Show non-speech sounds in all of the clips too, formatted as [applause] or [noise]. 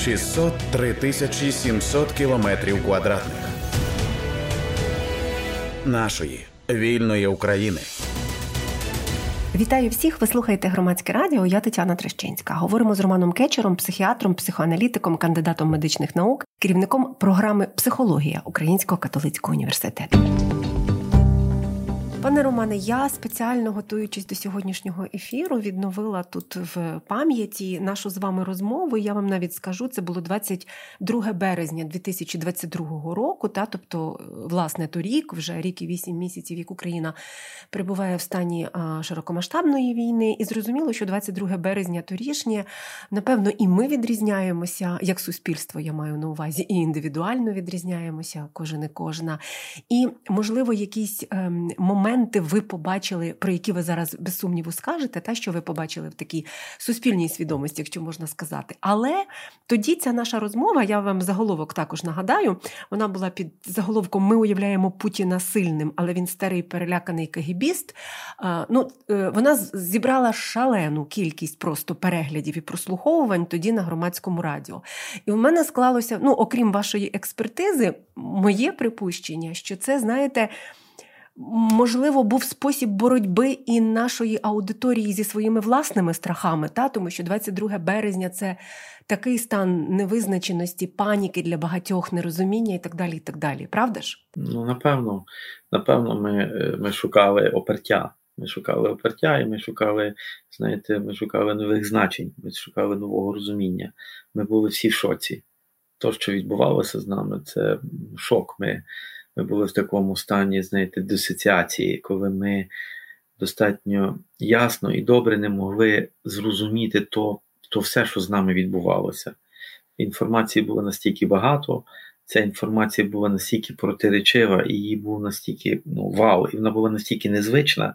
603 тисячі 700 кілометрів квадратних нашої вільної України. Вітаю всіх! Ви слухаєте громадське радіо. Я Тетяна Трещинська. Говоримо з Романом Кечером, психіатром, психоаналітиком, кандидатом медичних наук, керівником програми Психологія Українського католицького університету. Пане Романе, я спеціально готуючись до сьогоднішнього ефіру, відновила тут в пам'яті нашу з вами розмову. Я вам навіть скажу, це було 22 березня 2022 року. Та тобто, власне, торік, вже рік і вісім місяців, як Україна перебуває в стані широкомасштабної війни, і зрозуміло, що 22 березня торішнє, напевно, і ми відрізняємося як суспільство. Я маю на увазі, і індивідуально відрізняємося, кожен і кожна. І можливо, якісь ем, моменти моменти ви побачили, про які ви зараз без сумніву скажете, та що ви побачили в такій суспільній свідомості, якщо можна сказати. Але тоді ця наша розмова, я вам заголовок також нагадаю, вона була під заголовком Ми уявляємо Путіна сильним, але він старий переляканий кагібіст. Ну, е, Вона зібрала шалену кількість просто переглядів і прослуховувань тоді на громадському радіо. І у мене склалося, ну, окрім вашої експертизи, моє припущення, що це, знаєте можливо, був спосіб боротьби і нашої аудиторії зі своїми власними страхами, та тому що 22 березня це такий стан невизначеності, паніки для багатьох, нерозуміння і так далі. і так далі. Правда ж? Ну, напевно, напевно, ми, е, ми шукали опертя. Ми шукали опертя, і ми шукали, знаєте, ми шукали нових значень, ми шукали нового розуміння. Ми були всі в шоці. То, що відбувалося з нами, це шок. Ми ми були в такому стані, знаєте, дисоціації, коли ми достатньо ясно і добре не могли зрозуміти то, то все, що з нами відбувалося. Інформації було настільки багато, ця інформація була настільки протиречива, і її був настільки ну, вау, і вона була настільки незвична,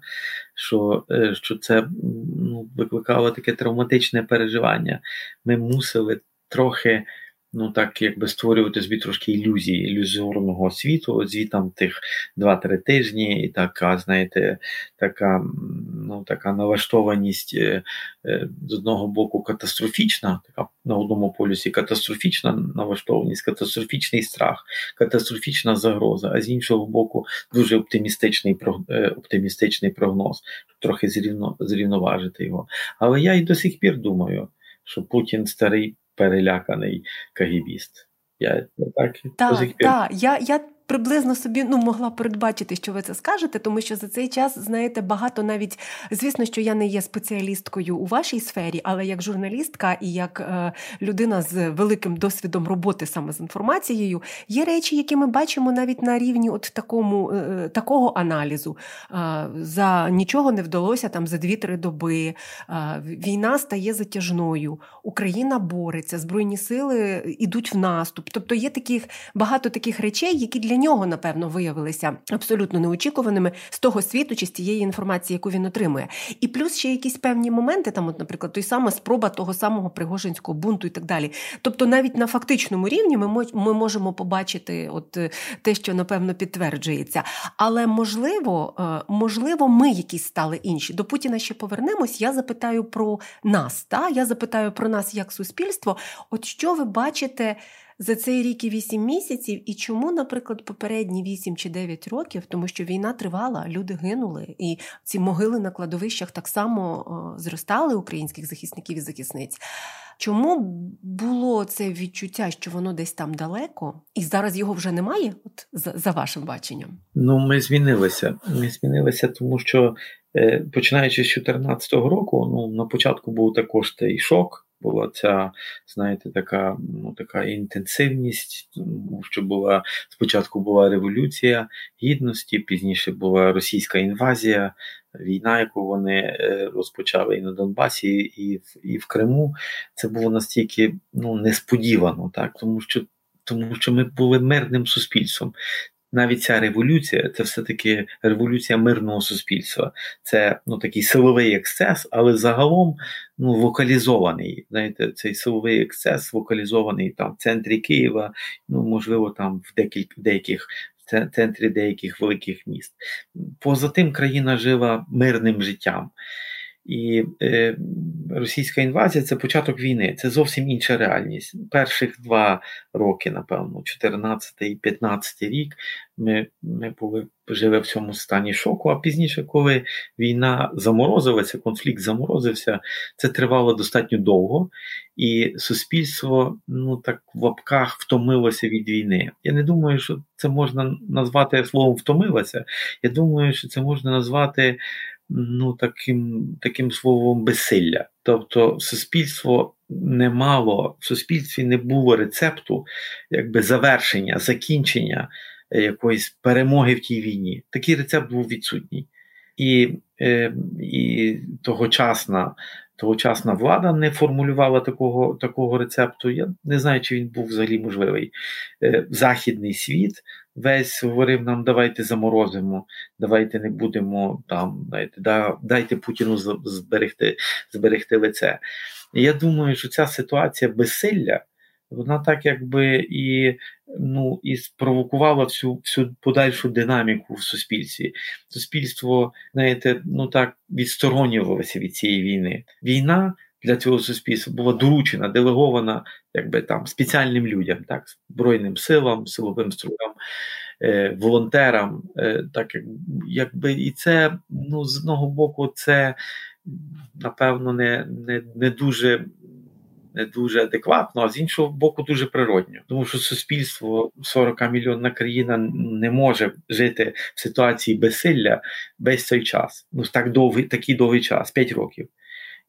що е, що це ну, викликало таке травматичне переживання. Ми мусили трохи ну так якби створювати собі трошки ілюзії, ілюзорного світу, звітам тих 2-3 тижні, і така, знаєте, така ну, така налаштованість е, е, з одного боку катастрофічна, така на одному полюсі катастрофічна налаштованість, катастрофічний страх, катастрофічна загроза, а з іншого боку, дуже оптимістичний е, оптимістичний прогноз, щоб трохи зрівно, зрівноважити його. Але я і до сих пір думаю, що Путін старий переляканий кагібіст. Я так, так, так. Я, я приблизно собі ну могла передбачити, що ви це скажете, тому що за цей час знаєте багато навіть звісно, що я не є спеціалісткою у вашій сфері, але як журналістка і як е, людина з великим досвідом роботи саме з інформацією, є речі, які ми бачимо навіть на рівні от такому е, е такого аналізу. Е, за нічого не вдалося там за дві-три доби. Е, війна стає затяжною, Україна бореться, збройні сили йдуть в наступ. Тобто є таких багато таких речей, які для для нього, напевно, виявилися абсолютно неочікуваними з того світу чи з тієї інформації, яку він отримує. І плюс ще якісь певні моменти, там, от, наприклад, той сама спроба того самого Пригожинського бунту і так далі. Тобто, навіть на фактичному рівні ми ми можемо побачити от те, що напевно підтверджується. Але можливо, е, можливо, ми якісь стали інші. До Путіна ще повернемось. Я запитаю про нас. Та? Я запитаю про нас як суспільство. От що ви бачите? За цей рік і вісім місяців, і чому, наприклад, попередні вісім чи дев'ять років, тому що війна тривала, люди гинули, і ці могили на кладовищах так само зростали українських захисників і захисниць. Чому було це відчуття, що воно десь там далеко, і зараз його вже немає? От за, за вашим баченням? Ну, ми змінилися. Ми змінилися, тому що е, починаючи з 2014 року, ну на початку був також цей шок була ця, знаєте, така ну, така інтенсивність, тому що була спочатку була революція гідності, пізніше була російська інвазія, війна, яку вони е, розпочали і на Донбасі, і в, і в Криму. Це було настільки ну, несподівано, так тому що. Тому що ми були мирним суспільством навіть ця революція це все-таки революція мирного суспільства. Це ну такий силовий ексцес, але загалом ну вокалізований. Знаєте, цей силовий ексцес вокалізований там в центрі Києва, ну можливо, там в декілька деяких. Центрі деяких великих міст. Поза тим, країна жила мирним життям. І е, російська інвазія це початок війни, це зовсім інша реальність. Перших два роки, напевно, 14 і 15 рік, ми ми були жили в цьому стані шоку. А пізніше, коли війна заморозилася, конфлікт заморозився, це тривало достатньо довго, і суспільство ну так в лапках втомилося від війни. Я не думаю, що це можна назвати словом втомилося. Я думаю, що це можна назвати ну, таким таким словом безсилля. Тобто, суспільство не мало, в суспільстві не було рецепту якби завершення, закінчення якоїсь перемоги в тій війні. Такий рецепт був відсутній. І е, і тогочасна тогочасна влада не формулювала такого такого рецепту. Я не знаю, чи він був взагалі можливий. Е, Західний світ весь говорив нам: давайте заморозимо, давайте не будемо там, дайте, да, дайте Путіну зберегти, зберегти лице. Я думаю, що ця ситуація безсилля вона так якби і ну, і спровокувала всю всю подальшу динаміку в суспільстві. Суспільство, знаєте, ну так відсторонювалося від цієї війни. Війна для цього суспільства була доручена, делегована якби там спеціальним людям, так, Збройним силам, силовим струям. Е, волонтерам, е, так якби і це ну з одного боку, це напевно не не, не дуже не дуже адекватно, а з іншого боку, дуже природньо. Тому що суспільство 40 мільйонна країна не може жити в ситуації безсилля весь цей час. Ну так довгий, такий довгий час, 5 років.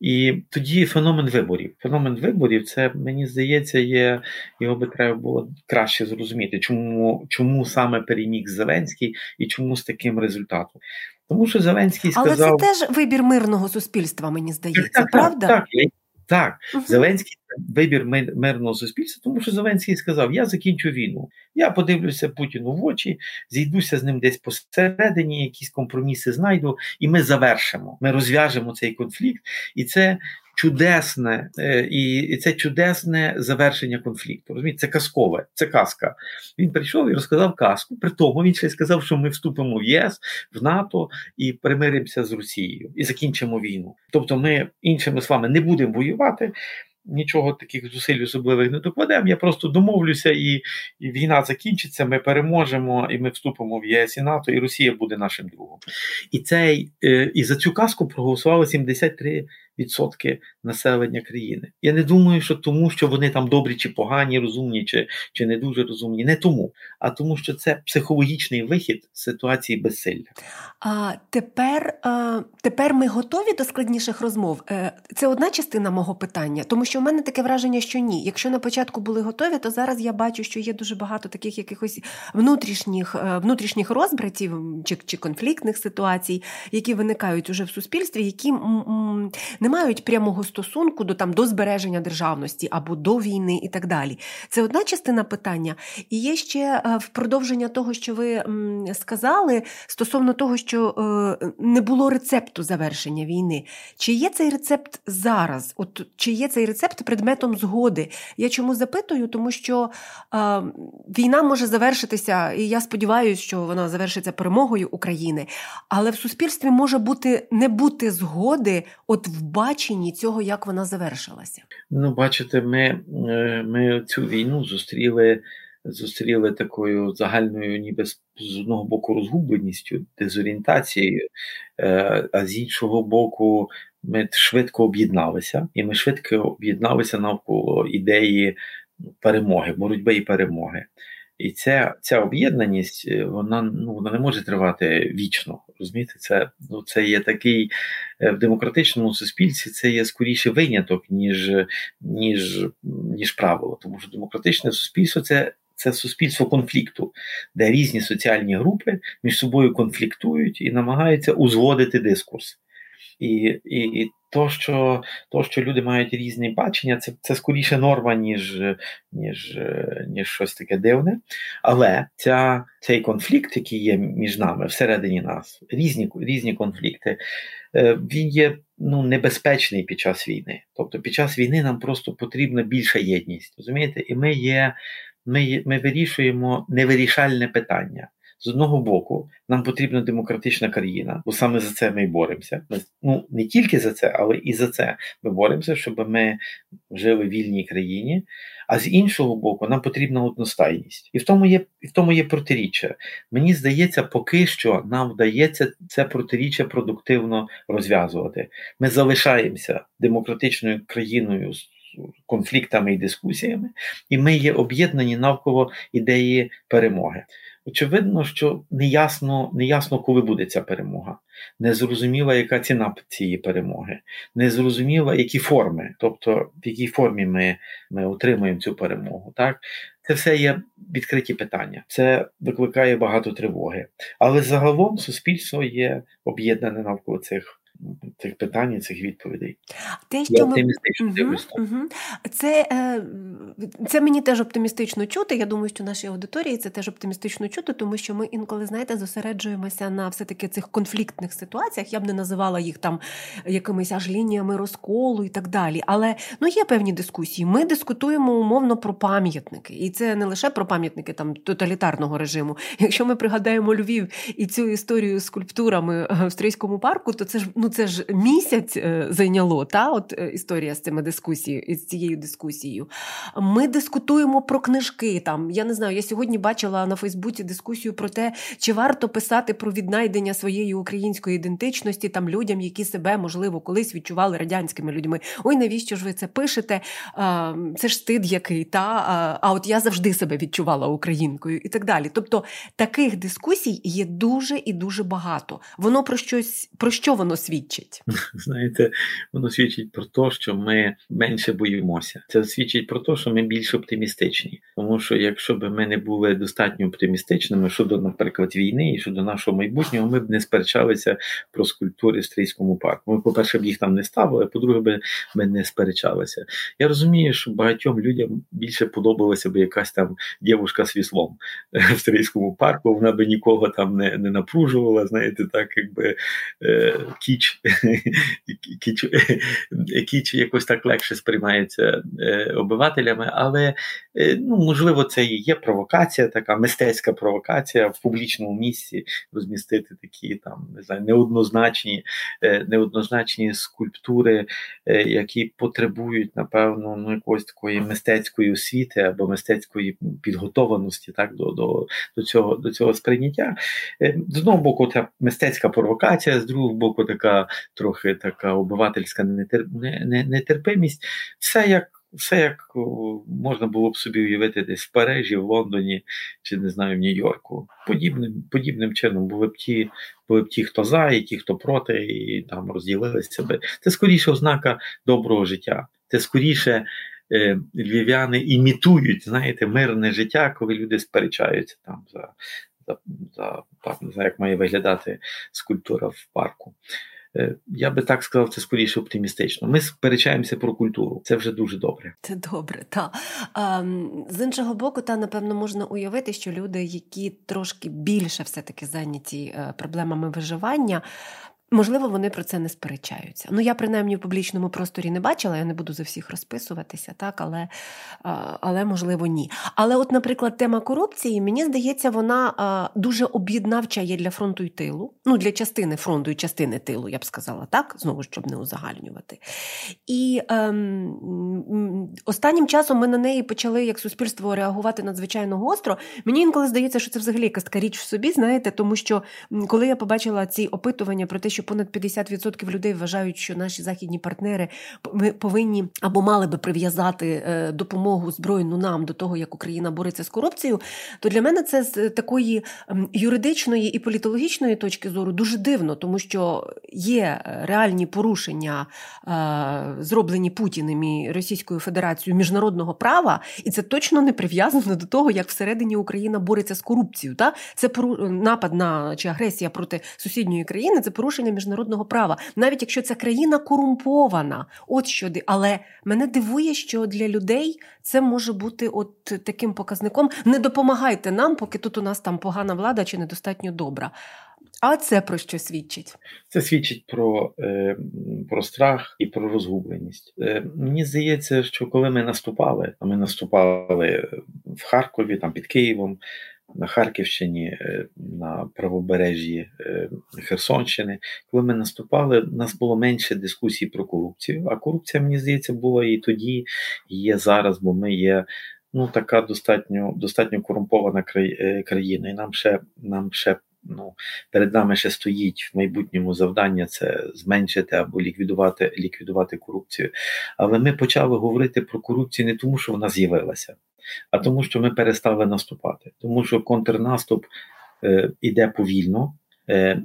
І тоді феномен виборів. Феномен виборів, це мені здається, є його би треба було краще зрозуміти, чому чому саме переміг Зеленський і чому з таким результатом. Тому що Зеленський сказав... Але це теж вибір мирного суспільства, мені здається, так, так, правда? Так, так. Так, Зеленський вибір мирного суспільства, тому що Зеленський сказав: Я закінчу війну. Я подивлюся Путіну в очі, зійдуся з ним десь посередині, якісь компроміси знайду, і ми завершимо. Ми розв'яжемо цей конфлікт, і це чудесне е, і це чудесне завершення конфлікту. Розумієте, це казкове, це казка. Він прийшов і розказав казку. При тому він ще сказав, що ми вступимо в ЄС, в НАТО і примиримося з Росією і закінчимо війну. Тобто, ми іншими словами не будемо воювати. Нічого таких зусиль особливих не докладемо. Я просто домовлюся, і і війна закінчиться. Ми переможемо, і ми вступимо в ЄС і НАТО, і Росія буде нашим другом. І цей е, і за цю казку проголосували 73 відсотки населення країни. Я не думаю, що тому, що вони там добрі чи погані, розумні, чи чи не дуже розумні. Не тому, а тому, що це психологічний вихід ситуації безсилля. А тепер а, тепер ми готові до складніших розмов. Е, це одна частина мого питання, тому що в мене таке враження, що ні. Якщо на початку були готові, то зараз я бачу, що є дуже багато таких якихось внутрішніх е, внутрішніх розбратів чи чи конфліктних ситуацій, які виникають уже в суспільстві, які м- не мають прямого стосунку до там до збереження державності або до війни і так далі. Це одна частина питання. І є ще е, в продовження того, що ви сказали, стосовно того, що е, не було рецепту завершення війни. Чи є цей рецепт зараз? От Чи є цей рецепт предметом згоди? Я чому запитую? Тому що е, війна може завершитися, і я сподіваюся, що вона завершиться перемогою України, але в суспільстві може бути не бути згоди от в баченні цього, як вона завершилася? Ну, бачите, ми, е, ми цю війну зустріли. Зустріли такою загальною, ніби з одного боку, розгубленістю, дезорієнтацією, е, а з іншого боку, ми швидко об'єдналися, і ми швидко об'єдналися навколо ідеї перемоги, боротьби і перемоги. І ця ця об'єднаність, е, вона ну вона не може тривати вічно. Розумієте, це ну це є такий е, в демократичному суспільстві. Це є скоріше виняток, ніж ніж, ніж правило. Тому що демократичне суспільство це. Це суспільство конфлікту, де різні соціальні групи між собою конфліктують і намагаються узгодити дискурс. І і, то, що то, що люди мають різні бачення, це це скоріше норма, ніж ніж, ніж щось таке дивне. Але ця, цей конфлікт, який є між нами всередині нас, різні різні конфлікти, е, він є ну, небезпечний під час війни. Тобто під час війни нам просто потрібна більша єдність. розумієте? І ми є, ми, ми вирішуємо невирішальне питання. З одного боку, нам потрібна демократична країна, бо саме за це ми боремося. Ми, ну не тільки за це, але і за це ми боремося, щоб ми жили в вільній країні. А з іншого боку, нам потрібна одностайність, і в тому є і в тому є протиріччя. Мені здається, поки що нам вдається це протиріччя продуктивно розв'язувати. Ми залишаємося демократичною країною конфліктами і дискусіями, і ми є об'єднані навколо ідеї перемоги. Очевидно, що неясно, неясно, коли буде ця перемога. Незрозуміла, яка ціна цієї перемоги, незрозуміла, які форми, тобто в якій формі ми ми отримуємо цю перемогу. Так? Це все є відкриті питання, це викликає багато тривоги. Але загалом суспільство є об'єднане навколо цих цих питань, і цих відповідей. Те, що Я оптимістично ми... угу, угу. Це е, це мені теж оптимістично чути. Я думаю, що нашій аудиторії це теж оптимістично чути, тому що ми інколи, знаєте, зосереджуємося на все-таки цих конфліктних ситуаціях. Я б не називала їх там якимись аж лініями розколу і так далі. Але ну є певні дискусії. Ми дискутуємо умовно про пам'ятники, і це не лише про пам'ятники там тоталітарного режиму. Якщо ми пригадаємо Львів і цю історію з скульптурами в австрійському парку, то це ж ну це ж місяць е, зайняло та от е, історія з цими дискусією з цією дискусією. Ми дискутуємо про книжки. Там я не знаю, я сьогодні бачила на Фейсбуці дискусію про те, чи варто писати про віднайдення своєї української ідентичності там людям, які себе можливо колись відчували радянськими людьми. Ой, навіщо ж ви це пишете? Це ж стид який, та а от я завжди себе відчувала українкою і так далі. Тобто таких дискусій є дуже і дуже багато. Воно про щось про що воно свідчить? Свідчить? [laughs] Знаєте, воно свідчить про те, що ми менше боїмося. Це свідчить про те, що ми більш оптимістичні. Тому що якщо б ми не були достатньо оптимістичними щодо, наприклад, війни і щодо нашого майбутнього, ми б не сперечалися про скульптури в Стрийському парку. Ми, по-перше, б їх там не ставили, а по-друге, б ми не сперечалися. Я розумію, що багатьом людям більше подобалася б якась там дівушка з віслом [laughs] в Стрийському парку. Вона би нікого там не не напружувала, знаєте, так якби е, кіч. [laughs] Кіч, [laughs] кіч якось так легше сприймається е, обивателями, але ну, можливо, це і є провокація, така мистецька провокація в публічному місці розмістити такі там не знаю, неоднозначні, е, неоднозначні скульптури, які потребують, напевно, ну, якоїсь такої мистецької освіти або мистецької підготованості так, до до, до, цього до цього сприйняття. З одного боку, це мистецька провокація, з другого боку, така трохи така обивательська нетерпимість. Все як все як можна було б собі уявити десь в Парижі, в Лондоні чи не знаю, в Нью-Йорку. Подібним подібним чином були б ті, були б ті, хто за, і ті, хто проти, і там розділилися би. Це скоріше ознака доброго життя. Це скоріше. Е, львів'яни імітують, знаєте, мирне життя, коли люди сперечаються там за за, за так, за як має виглядати скульптура в парку. Е, я би так сказав, це скоріше оптимістично. Ми сперечаємося про культуру. Це вже дуже добре. Це добре, та З іншого боку, та напевно можна уявити, що люди, які трошки більше все-таки зайняті е, проблемами виживання. Можливо, вони про це не сперечаються. Ну, я принаймні в публічному просторі не бачила, я не буду за всіх розписуватися, так, але але можливо, ні. Але, от, наприклад, тема корупції, мені здається, вона дуже об'єднавча є для фронту і тилу, ну, для частини фронту і частини тилу, я б сказала, так, знову щоб не узагальнювати. І ем, останнім часом ми на неї почали як суспільство реагувати надзвичайно гостро. Мені інколи здається, що це взагалі якась така річ в собі, знаєте, тому що коли я побачила ці опитування про те, що понад 50% людей вважають, що наші західні партнери повинні або мали би прив'язати е, допомогу збройну нам до того, як Україна бореться з корупцією, то для мене це з такої юридичної і політологічної точки зору дуже дивно, тому що є реальні порушення, е, зроблені Путіним і Російською Федерацією міжнародного права, і це точно не прив'язано до того, як всередині Україна бореться з корупцією. Та? Це напад на чи агресія проти сусідньої країни, це порушення порушення міжнародного права, навіть якщо ця країна корумпована. От що але мене дивує, що для людей це може бути от таким показником. Не допомагайте нам, поки тут у нас там погана влада чи недостатньо добра. А це про що свідчить? Це свідчить про е, про страх і про розгубленість. Е, Мені здається, що коли ми наступали, а ми наступали в Харкові, там під Києвом, на Харківщині, на правобережжі Херсонщини. Коли ми наступали, у нас було менше дискусій про корупцію. А корупція, мені здається, була і тоді, і є зараз, бо ми є. Ну, така достатньо достатньо корумпована країна, і нам ще нам ще ну, перед нами ще стоїть в майбутньому завдання це зменшити або ліквідувати ліквідувати корупцію. Але ми почали говорити про корупцію не тому, що вона з'явилася, а тому, що ми перестали наступати. Тому що контрнаступ е, іде повільно, е,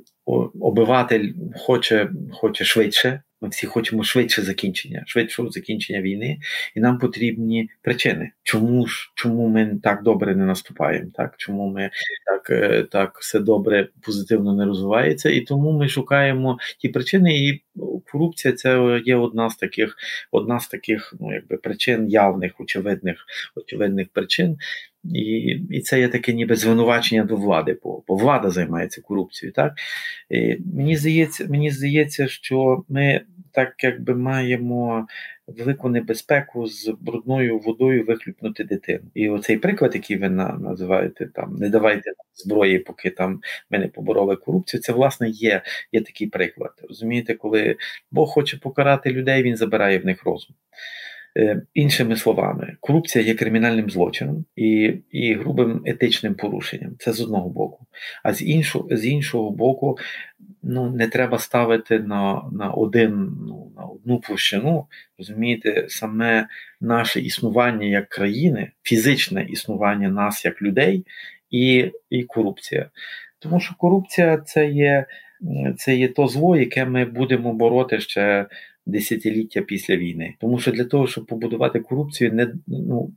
обиватель хоче, хоче швидше. Ми всі хочемо швидше закінчення, швидшого закінчення війни, і нам потрібні причини, чому ж чому ми так добре не наступаємо, так чому ми так е, так все добре, позитивно не розвивається, і тому ми шукаємо ті причини. І корупція це є одна з таких, одна з таких, ну якби причин явних, очевидних, очевидних причин. І і це є таке ніби звинувачення до влади, бо, бо влада займається корупцією. Так? І Мені здається, мені здається, що ми так якби маємо велику небезпеку з брудною водою вихлюпнути дитину. І оцей приклад, який ви називаєте, там не давайте зброї, поки там ми не побороли корупцію. Це власне є, є такий приклад. Розумієте, коли Бог хоче покарати людей, він забирає в них розум. Е, іншими словами, корупція є кримінальним злочином і і грубим етичним порушенням. Це з одного боку. А з іншого з іншого боку, ну не треба ставити на на один ну, на одну площину, розумієте, саме наше існування як країни, фізичне існування нас як людей, і, і корупція. Тому що корупція це є. Це є то зло, яке ми будемо бороти ще десятиліття після війни. Тому що для того, щоб побудувати корупцію, не ну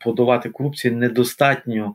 подолати корупцію, недостатньо.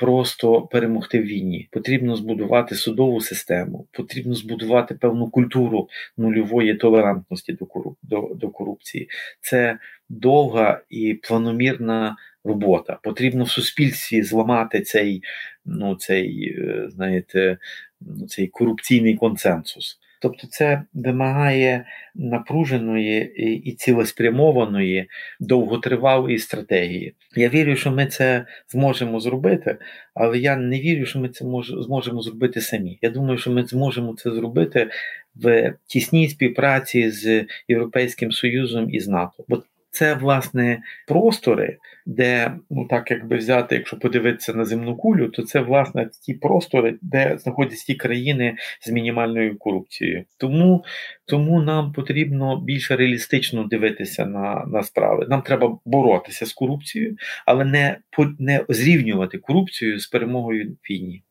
Просто перемогти в війні потрібно збудувати судову систему, потрібно збудувати певну культуру нульової толерантності до до, до корупції. Це довга і планомірна робота. Потрібно в суспільстві зламати цей, ну цей, е, знаєте, ну, цей корупційний консенсус. Тобто це вимагає напруженої і цілеспрямованої, довготривалої стратегії. Я вірю, що ми це зможемо зробити, але я не вірю, що ми це зможемо зробити самі. Я думаю, що ми зможемо це зробити в тісній співпраці з Європейським Союзом і з НАТО. Бо це власне простори, де ну так якби взяти, якщо подивитися на земну кулю, то це власне ті простори, де знаходяться ті країни з мінімальною корупцією. Тому тому нам потрібно більш реалістично дивитися на на справи. Нам треба боротися з корупцією, але не не зрівнювати корупцію з перемогою війні.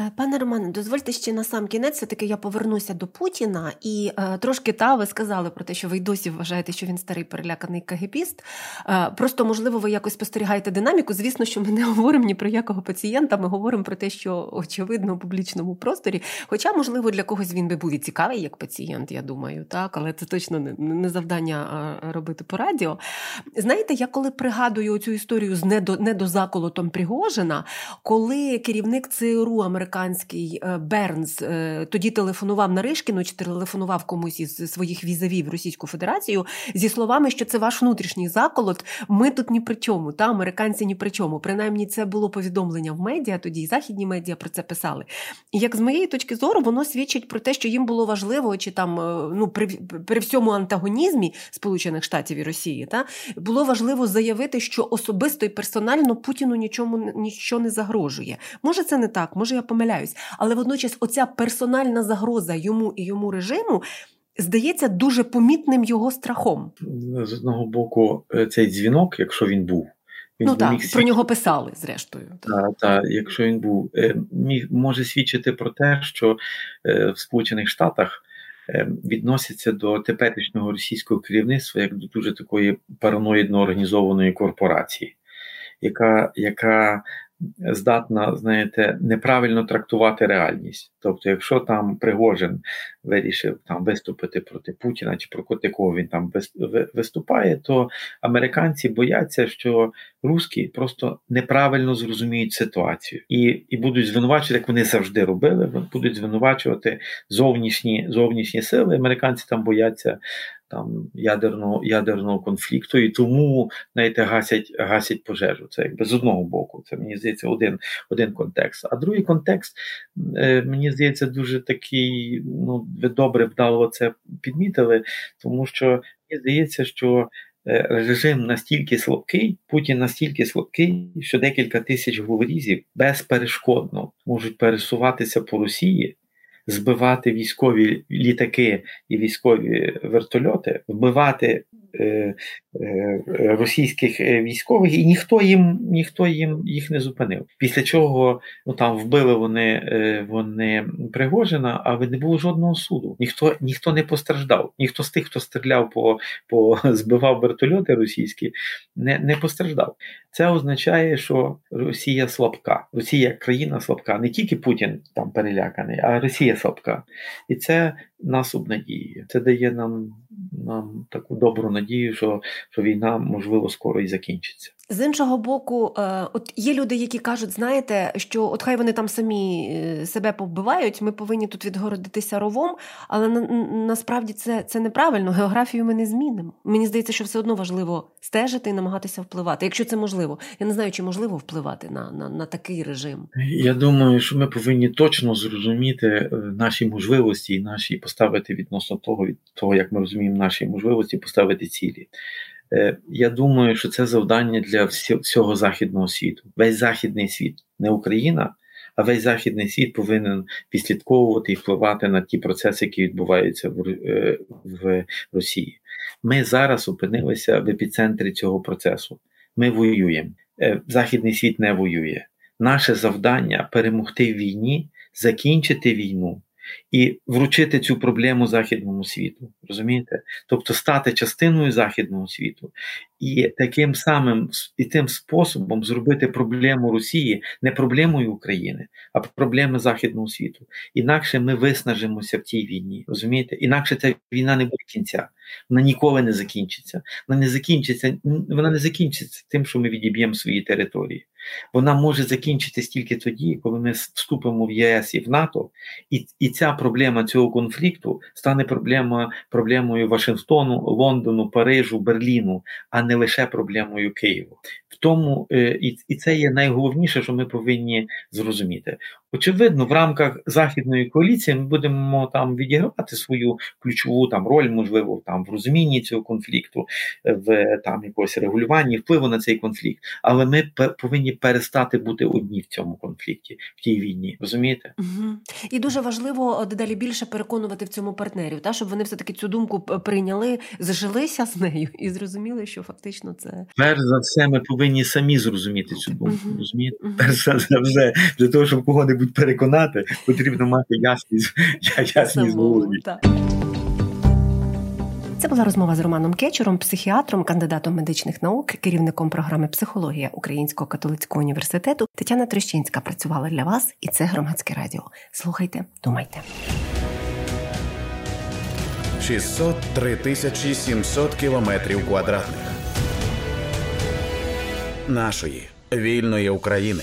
Е, пане Романе, дозвольте ще на сам кінець, все-таки я повернуся до Путіна і е, трошки та ви сказали про те, що ви й досі вважаєте, що він старий переляканий кагепіст. Е, просто, можливо, ви якось спостерігаєте динаміку. Звісно, що ми не говоримо ні про якого пацієнта, ми говоримо про те, що очевидно у публічному просторі. Хоча, можливо, для когось він би був і цікавий як пацієнт, я думаю, так, але це точно не, не завдання робити по радіо. Знаєте, я коли пригадую цю історію з недо, недозаколотом Пригожина, коли керівник ЦРУ ЦРУ американський е, Бернс е, тоді телефонував Наришкіну чи телефонував комусь із своїх візавів Російську Федерацію зі словами, що це ваш внутрішній заколот. Ми тут ні при чому, та американці ні при чому. Принаймні, це було повідомлення в медіа, тоді і західні медіа про це писали. І як з моєї точки зору, воно свідчить про те, що їм було важливо, чи там е, ну при, при всьому антагонізмі Сполучених Штатів і Росії, та було важливо заявити, що особисто і персонально Путіну нічому нічого не загрожує. Може, це не так може я помиляюсь, але водночас оця персональна загроза йому і йому режиму. Здається, дуже помітним його страхом. З одного боку, е, цей дзвінок, якщо він був, він ну так, про нього писали зрештою. Так, так, якщо він був, е, міг може свідчити про те, що е, в Сполучених Штатах відносяться до теперішнього російського керівництва як до дуже такої параноїдно організованої корпорації, яка яка здатна, знаєте, неправильно трактувати реальність. Тобто, якщо там Пригожин вирішив там виступити проти Путіна чи проти кого він там виступає, то американці бояться, що русські просто неправильно зрозуміють ситуацію і і будуть звинувачувати, як вони завжди робили. Будуть звинувачувати зовнішні зовнішні сили. Американці там бояться там ядерного ядерного конфлікту, і тому знаєте, гасять гасять пожежу. Це якби з одного боку. Це мені здається один один контекст. А другий контекст е, мені здається дуже такий. Ну ви добре вдало це підмітили, тому що мені здається, що. Е, режим настільки слабкий, Путін настільки слабкий, що декілька тисяч говорізів безперешкодно можуть пересуватися по Росії збивати військові літаки і військові вертольоти, вбивати російських е, військових, і ніхто їм ніхто їм їх не зупинив. Після чого ну там вбили вони вони Пригожина, але не було жодного суду. Ніхто ніхто не постраждав. Ніхто з тих, хто стріляв по по [laughs] збивав вертольоти російські, не не постраждав. Це означає, що Росія слабка. Росія країна слабка. Не тільки Путін там переляканий, а Росія слабка. І це нас обнадіює. Це дає нам нам таку добру надію, що, що війна можливо скоро і закінчиться. З іншого боку, е, от є люди, які кажуть, знаєте, що от хай вони там самі е, себе повбивають, ми повинні тут відгородитися ровом, але на, насправді це це неправильно. Географію ми не змінимо. Мені здається, що все одно важливо стежити і намагатися впливати, якщо це можливо. Я не знаю, чи можливо впливати на, на, на такий режим. Я думаю, що ми повинні точно зрозуміти е, наші можливості і наші поставити відносно того, від того, як ми розуміємо наші можливості, поставити цілі. Е, я думаю, що це завдання для всього західного світу. Весь західний світ, не Україна, а весь західний світ повинен підслідковувати і впливати на ті процеси, які відбуваються в, е, в Росії. Ми зараз опинилися в епіцентрі цього процесу. Ми воюємо. Е, західний світ не воює. Наше завдання перемогти в війні, закінчити війну і вручити цю проблему західному світу. Розумієте? Тобто стати частиною західного світу і таким самим і тим способом зробити проблему Росії не проблемою України, а проблеми західного світу. Інакше ми виснажимося в цій війні. Розумієте? Інакше ця війна не буде кінця. Вона ніколи не закінчиться. Вона не закінчиться, вона не закінчиться тим, що ми відіб'ємо свої території. Вона може закінчитись тільки тоді, коли ми вступимо в ЄС і в НАТО, і і ця проблема цього конфлікту стане проблема, проблемою Вашингтону, Лондону, Парижу, Берліну, а не лише проблемою Києву. В тому е, і, і це є найголовніше, що ми повинні зрозуміти. Очевидно, в рамках західної коаліції ми будемо там відігравати свою ключову там роль, можливо, там в розумінні цього конфлікту, в там якогось регулюванні впливу на цей конфлікт. Але ми повинні перестати бути одні в цьому конфлікті, в тій війні. Розумієте? Угу. І дуже важливо дедалі більше переконувати в цьому партнерів, та щоб вони все таки цю думку прийняли, зжилися з нею і зрозуміли, що фактично це перш за все. Ми повинні самі зрозуміти цю думку. Угу. Розумієте? Угу. Перш за все, для того, щоб кого-небудь переконати, потрібно мати ясність ясність голові. Це була розмова з Романом Кечером, психіатром, кандидатом медичних наук, керівником програми Психологія Українського католицького університету. Тетяна Трещинська працювала для вас, і це громадське радіо. Слухайте, думайте. 603 тисячі 700 кілометрів квадратних нашої вільної України.